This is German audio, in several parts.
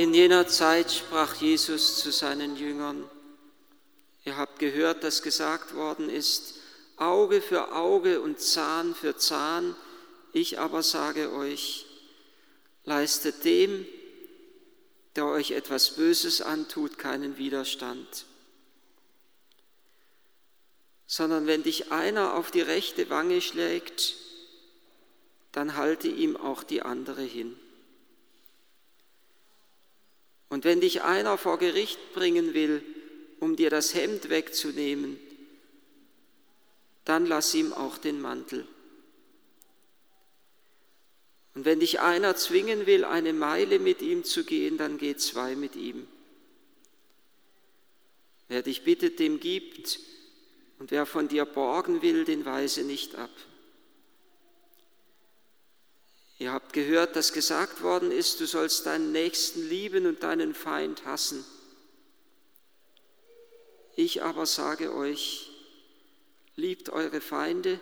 In jener Zeit sprach Jesus zu seinen Jüngern, ihr habt gehört, dass gesagt worden ist, Auge für Auge und Zahn für Zahn, ich aber sage euch, leistet dem, der euch etwas Böses antut, keinen Widerstand. Sondern wenn dich einer auf die rechte Wange schlägt, dann halte ihm auch die andere hin. Und wenn dich einer vor Gericht bringen will, um dir das Hemd wegzunehmen, dann lass ihm auch den Mantel. Und wenn dich einer zwingen will, eine Meile mit ihm zu gehen, dann geh zwei mit ihm. Wer dich bittet, dem gibt, und wer von dir borgen will, den weise nicht ab. Ihr habt gehört, dass gesagt worden ist, du sollst deinen Nächsten lieben und deinen Feind hassen. Ich aber sage euch, liebt eure Feinde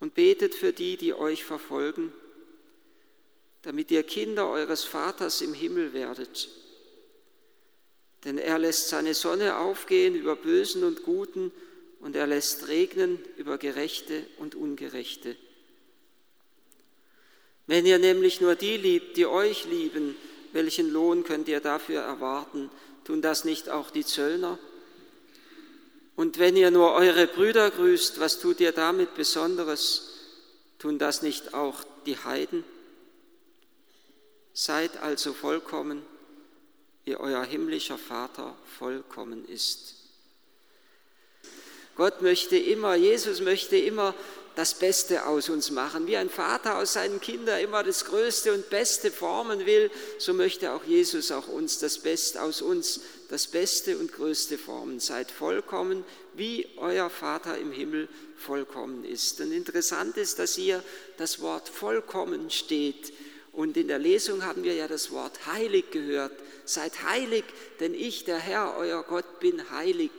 und betet für die, die euch verfolgen, damit ihr Kinder eures Vaters im Himmel werdet. Denn er lässt seine Sonne aufgehen über Bösen und Guten und er lässt regnen über Gerechte und Ungerechte. Wenn ihr nämlich nur die liebt, die euch lieben, welchen Lohn könnt ihr dafür erwarten? Tun das nicht auch die Zöllner? Und wenn ihr nur eure Brüder grüßt, was tut ihr damit Besonderes? Tun das nicht auch die Heiden? Seid also vollkommen, wie euer himmlischer Vater vollkommen ist. Gott möchte immer, Jesus möchte immer das Beste aus uns machen. Wie ein Vater aus seinen Kindern immer das Größte und Beste formen will, so möchte auch Jesus auch uns das Beste aus uns, das Beste und Größte formen. Seid vollkommen, wie euer Vater im Himmel vollkommen ist. Und interessant ist, dass hier das Wort vollkommen steht. Und in der Lesung haben wir ja das Wort heilig gehört. Seid heilig, denn ich, der Herr, euer Gott, bin heilig.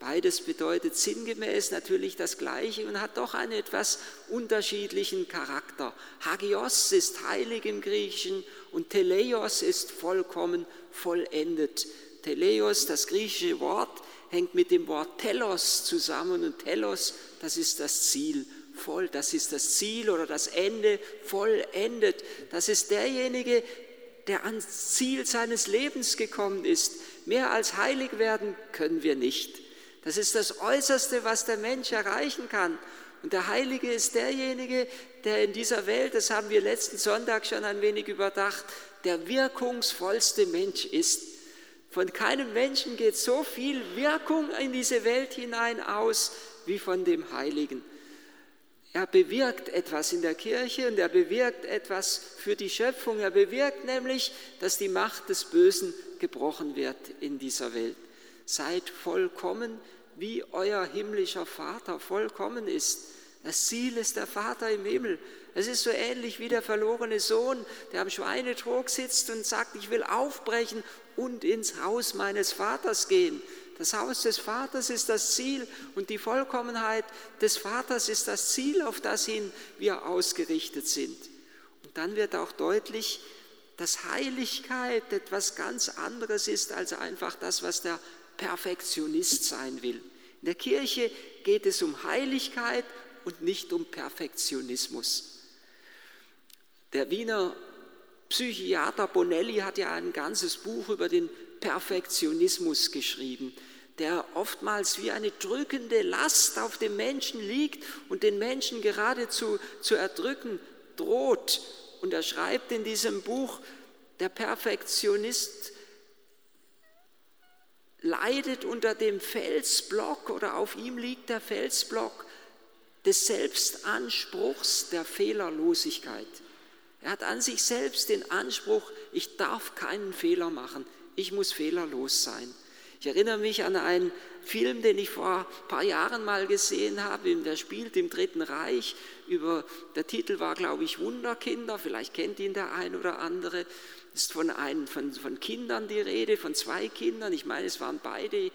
Beides bedeutet sinngemäß natürlich das Gleiche und hat doch einen etwas unterschiedlichen Charakter. Hagios ist heilig im Griechischen und Teleios ist vollkommen vollendet. Teleios, das griechische Wort, hängt mit dem Wort Telos zusammen und Telos, das ist das Ziel. Voll, das ist das Ziel oder das Ende, vollendet. Das ist derjenige, der ans Ziel seines Lebens gekommen ist. Mehr als heilig werden können wir nicht. Das ist das Äußerste, was der Mensch erreichen kann. Und der Heilige ist derjenige, der in dieser Welt, das haben wir letzten Sonntag schon ein wenig überdacht, der wirkungsvollste Mensch ist. Von keinem Menschen geht so viel Wirkung in diese Welt hinein aus wie von dem Heiligen. Er bewirkt etwas in der Kirche und er bewirkt etwas für die Schöpfung. Er bewirkt nämlich, dass die Macht des Bösen gebrochen wird in dieser Welt seid vollkommen, wie euer himmlischer Vater vollkommen ist. Das Ziel ist der Vater im Himmel. Es ist so ähnlich wie der verlorene Sohn, der am Schweinetrog sitzt und sagt, ich will aufbrechen und ins Haus meines Vaters gehen. Das Haus des Vaters ist das Ziel und die Vollkommenheit des Vaters ist das Ziel, auf das hin wir ausgerichtet sind. Und dann wird auch deutlich, dass Heiligkeit etwas ganz anderes ist als einfach das, was der Perfektionist sein will. In der Kirche geht es um Heiligkeit und nicht um Perfektionismus. Der Wiener Psychiater Bonelli hat ja ein ganzes Buch über den Perfektionismus geschrieben, der oftmals wie eine drückende Last auf dem Menschen liegt und den Menschen geradezu zu erdrücken droht. Und er schreibt in diesem Buch, der Perfektionist leidet unter dem Felsblock oder auf ihm liegt der Felsblock des Selbstanspruchs der Fehlerlosigkeit. Er hat an sich selbst den Anspruch, ich darf keinen Fehler machen, ich muss fehlerlos sein. Ich erinnere mich an einen Film, den ich vor ein paar Jahren mal gesehen habe, der spielt im Dritten Reich. Über, der Titel war, glaube ich, Wunderkinder, vielleicht kennt ihn der ein oder andere ist von, ein, von, von Kindern die Rede, von zwei Kindern. Ich meine, es waren beide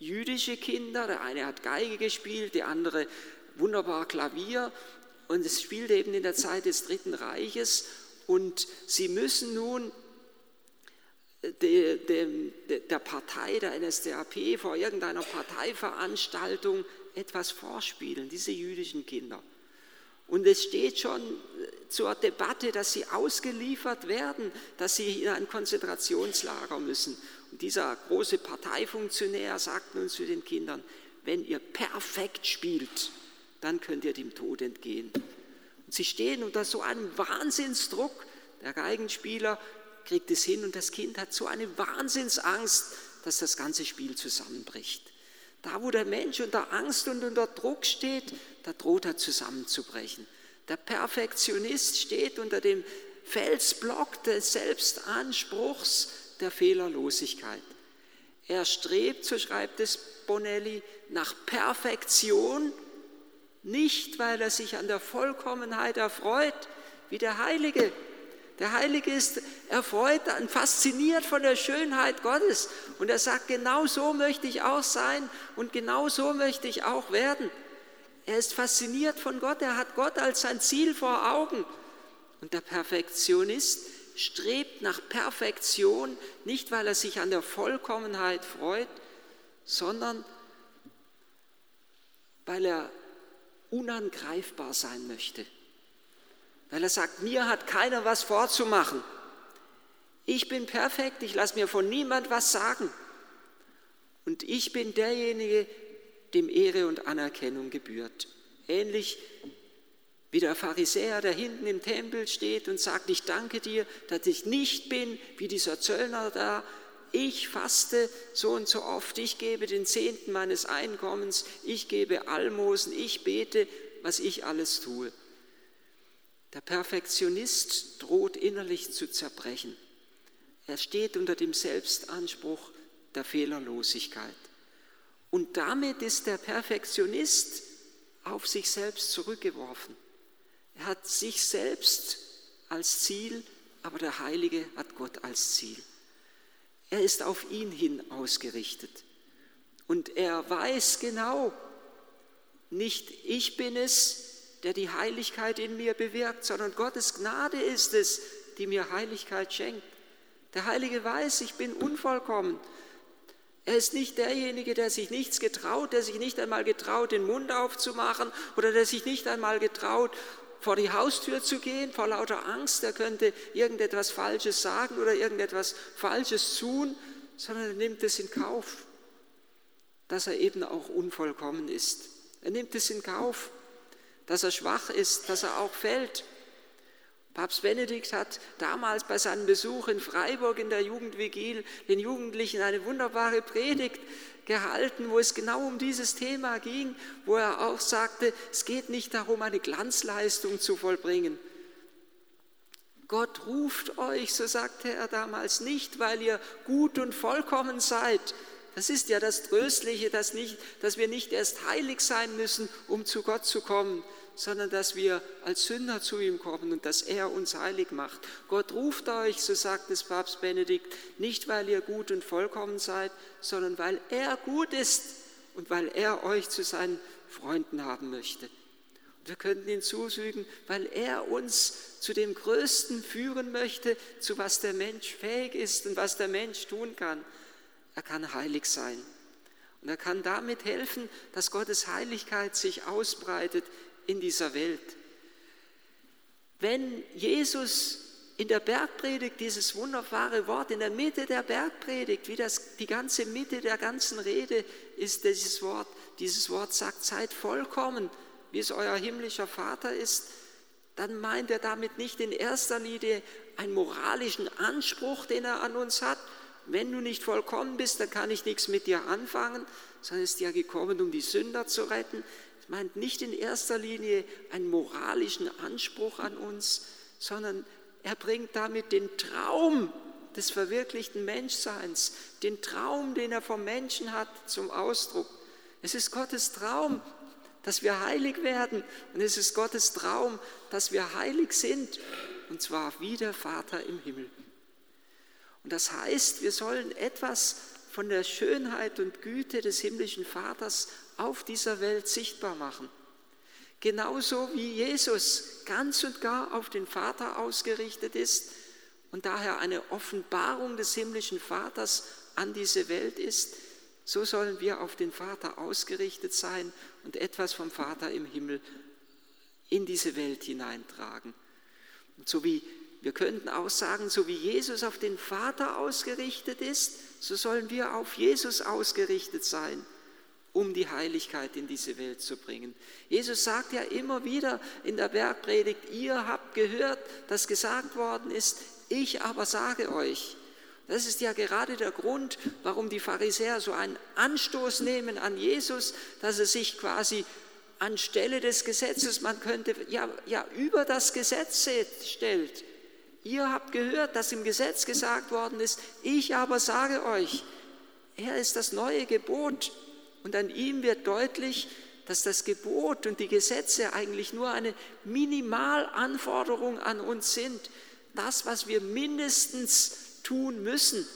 jüdische Kinder. Der eine hat Geige gespielt, der andere wunderbar Klavier. Und es spielte eben in der Zeit des Dritten Reiches. Und sie müssen nun der, der, Partei, der NSDAP, vor irgendeiner Parteiveranstaltung etwas vorspielen, diese jüdischen Kinder. Und es steht schon zur Debatte, dass sie ausgeliefert werden, dass sie in ein Konzentrationslager müssen. Und dieser große Parteifunktionär sagt nun zu den Kindern, wenn ihr perfekt spielt, dann könnt ihr dem Tod entgehen. Und sie stehen unter so einem Wahnsinnsdruck. Der Geigenspieler kriegt es hin und das Kind hat so eine Wahnsinnsangst, dass das ganze Spiel zusammenbricht. Da, wo der Mensch unter Angst und unter Druck steht, da droht er zusammenzubrechen. Der Perfektionist steht unter dem Felsblock des Selbstanspruchs der Fehlerlosigkeit. Er strebt, so schreibt es Bonelli, nach Perfektion, nicht weil er sich an der Vollkommenheit erfreut, wie der Heilige, der Heilige ist erfreut und fasziniert von der Schönheit Gottes. Und er sagt, genau so möchte ich auch sein und genau so möchte ich auch werden. Er ist fasziniert von Gott, er hat Gott als sein Ziel vor Augen. Und der Perfektionist strebt nach Perfektion, nicht weil er sich an der Vollkommenheit freut, sondern weil er unangreifbar sein möchte weil er sagt, mir hat keiner was vorzumachen. Ich bin perfekt, ich lasse mir von niemand was sagen. Und ich bin derjenige, dem Ehre und Anerkennung gebührt. Ähnlich wie der Pharisäer, der hinten im Tempel steht und sagt, ich danke dir, dass ich nicht bin wie dieser Zöllner da. Ich faste so und so oft, ich gebe den Zehnten meines Einkommens, ich gebe Almosen, ich bete, was ich alles tue. Der Perfektionist droht innerlich zu zerbrechen. Er steht unter dem Selbstanspruch der Fehlerlosigkeit. Und damit ist der Perfektionist auf sich selbst zurückgeworfen. Er hat sich selbst als Ziel, aber der Heilige hat Gott als Ziel. Er ist auf ihn hin ausgerichtet. Und er weiß genau, nicht ich bin es, der die Heiligkeit in mir bewirkt, sondern Gottes Gnade ist es, die mir Heiligkeit schenkt. Der Heilige weiß, ich bin unvollkommen. Er ist nicht derjenige, der sich nichts getraut, der sich nicht einmal getraut, den Mund aufzumachen oder der sich nicht einmal getraut, vor die Haustür zu gehen, vor lauter Angst, er könnte irgendetwas Falsches sagen oder irgendetwas Falsches tun, sondern er nimmt es in Kauf, dass er eben auch unvollkommen ist. Er nimmt es in Kauf, dass er schwach ist, dass er auch fällt. Papst Benedikt hat damals bei seinem Besuch in Freiburg in der Jugendvigil den Jugendlichen eine wunderbare Predigt gehalten, wo es genau um dieses Thema ging, wo er auch sagte, es geht nicht darum, eine Glanzleistung zu vollbringen. Gott ruft euch, so sagte er damals, nicht, weil ihr gut und vollkommen seid. Das ist ja das Tröstliche, dass, nicht, dass wir nicht erst heilig sein müssen, um zu Gott zu kommen, sondern dass wir als Sünder zu ihm kommen und dass er uns heilig macht. Gott ruft euch, so sagt es Papst Benedikt, nicht weil ihr gut und vollkommen seid, sondern weil er gut ist und weil er euch zu seinen Freunden haben möchte. Und wir könnten hinzufügen, weil er uns zu dem Größten führen möchte, zu was der Mensch fähig ist und was der Mensch tun kann. Er kann heilig sein. Und er kann damit helfen, dass Gottes Heiligkeit sich ausbreitet in dieser Welt. Wenn Jesus in der Bergpredigt dieses wunderbare Wort, in der Mitte der Bergpredigt, wie das die ganze Mitte der ganzen Rede ist dieses Wort, dieses Wort sagt, seid vollkommen, wie es euer himmlischer Vater ist, dann meint er damit nicht in erster Linie einen moralischen Anspruch, den er an uns hat. Wenn du nicht vollkommen bist, dann kann ich nichts mit dir anfangen, sondern ist ja gekommen, um die Sünder zu retten meint nicht in erster Linie einen moralischen Anspruch an uns, sondern er bringt damit den Traum des verwirklichten Menschseins, den Traum, den er vom Menschen hat, zum Ausdruck. Es ist Gottes Traum, dass wir heilig werden und es ist Gottes Traum, dass wir heilig sind und zwar wie der Vater im Himmel. Und das heißt, wir sollen etwas von der Schönheit und Güte des himmlischen Vaters auf dieser Welt sichtbar machen. Genauso wie Jesus ganz und gar auf den Vater ausgerichtet ist und daher eine Offenbarung des himmlischen Vaters an diese Welt ist, so sollen wir auf den Vater ausgerichtet sein und etwas vom Vater im Himmel in diese Welt hineintragen. Und so wie wir könnten auch sagen, so wie Jesus auf den Vater ausgerichtet ist, so sollen wir auf Jesus ausgerichtet sein, um die Heiligkeit in diese Welt zu bringen. Jesus sagt ja immer wieder in der Bergpredigt, ihr habt gehört, dass gesagt worden ist, ich aber sage euch. Das ist ja gerade der Grund, warum die Pharisäer so einen Anstoß nehmen an Jesus, dass er sich quasi anstelle des Gesetzes, man könnte ja, ja über das Gesetz stellt. Ihr habt gehört, dass im Gesetz gesagt worden ist, ich aber sage euch, er ist das neue Gebot und an ihm wird deutlich, dass das Gebot und die Gesetze eigentlich nur eine Minimalanforderung an uns sind. Das, was wir mindestens tun müssen,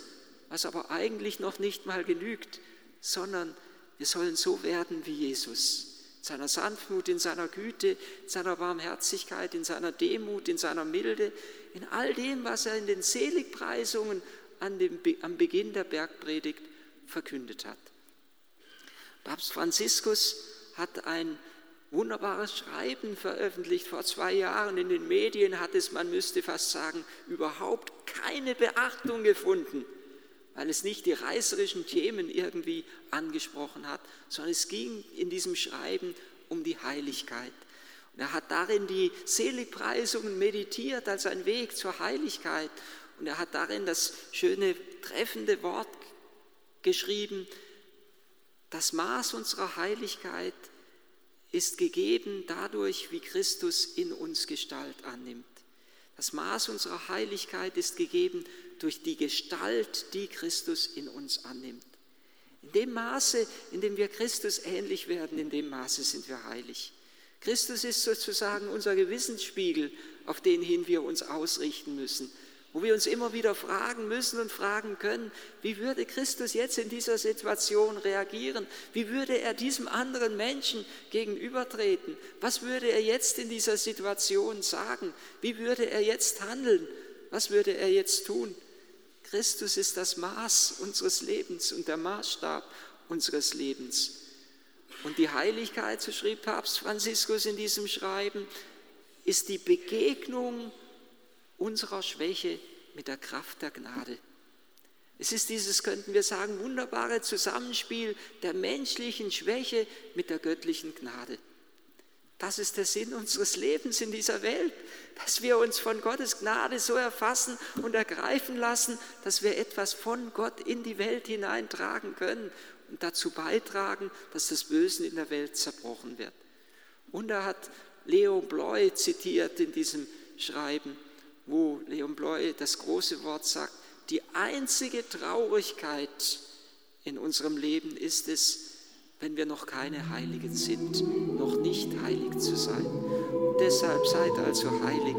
was aber eigentlich noch nicht mal genügt, sondern wir sollen so werden wie Jesus. In seiner Sanftmut, in seiner Güte, in seiner Barmherzigkeit, in seiner Demut, in seiner Milde, in all dem, was er in den Seligpreisungen an dem, am Beginn der Bergpredigt verkündet hat. Papst Franziskus hat ein wunderbares Schreiben veröffentlicht vor zwei Jahren. In den Medien hat es, man müsste fast sagen, überhaupt keine Beachtung gefunden, weil es nicht die reißerischen Themen irgendwie angesprochen hat, sondern es ging in diesem Schreiben um die Heiligkeit. Er hat darin die Seligpreisungen meditiert als ein Weg zur Heiligkeit. Und er hat darin das schöne, treffende Wort geschrieben, das Maß unserer Heiligkeit ist gegeben dadurch, wie Christus in uns Gestalt annimmt. Das Maß unserer Heiligkeit ist gegeben durch die Gestalt, die Christus in uns annimmt. In dem Maße, in dem wir Christus ähnlich werden, in dem Maße sind wir heilig. Christus ist sozusagen unser Gewissensspiegel, auf den hin wir uns ausrichten müssen wo wir uns immer wieder fragen müssen und fragen können, wie würde Christus jetzt in dieser Situation reagieren? Wie würde er diesem anderen Menschen gegenübertreten? Was würde er jetzt in dieser Situation sagen? Wie würde er jetzt handeln? Was würde er jetzt tun? Christus ist das Maß unseres Lebens und der Maßstab unseres Lebens. Und die Heiligkeit, so schrieb Papst Franziskus in diesem Schreiben, ist die Begegnung unserer Schwäche mit der Kraft der Gnade. Es ist dieses, könnten wir sagen, wunderbare Zusammenspiel der menschlichen Schwäche mit der göttlichen Gnade. Das ist der Sinn unseres Lebens in dieser Welt, dass wir uns von Gottes Gnade so erfassen und ergreifen lassen, dass wir etwas von Gott in die Welt hineintragen können und dazu beitragen, dass das Böse in der Welt zerbrochen wird. Und er hat Leo Bloy zitiert in diesem Schreiben wo Leon Bloy das große Wort sagt, die einzige Traurigkeit in unserem Leben ist es, wenn wir noch keine Heiligen sind, noch nicht heilig zu sein. Und deshalb seid also heilig,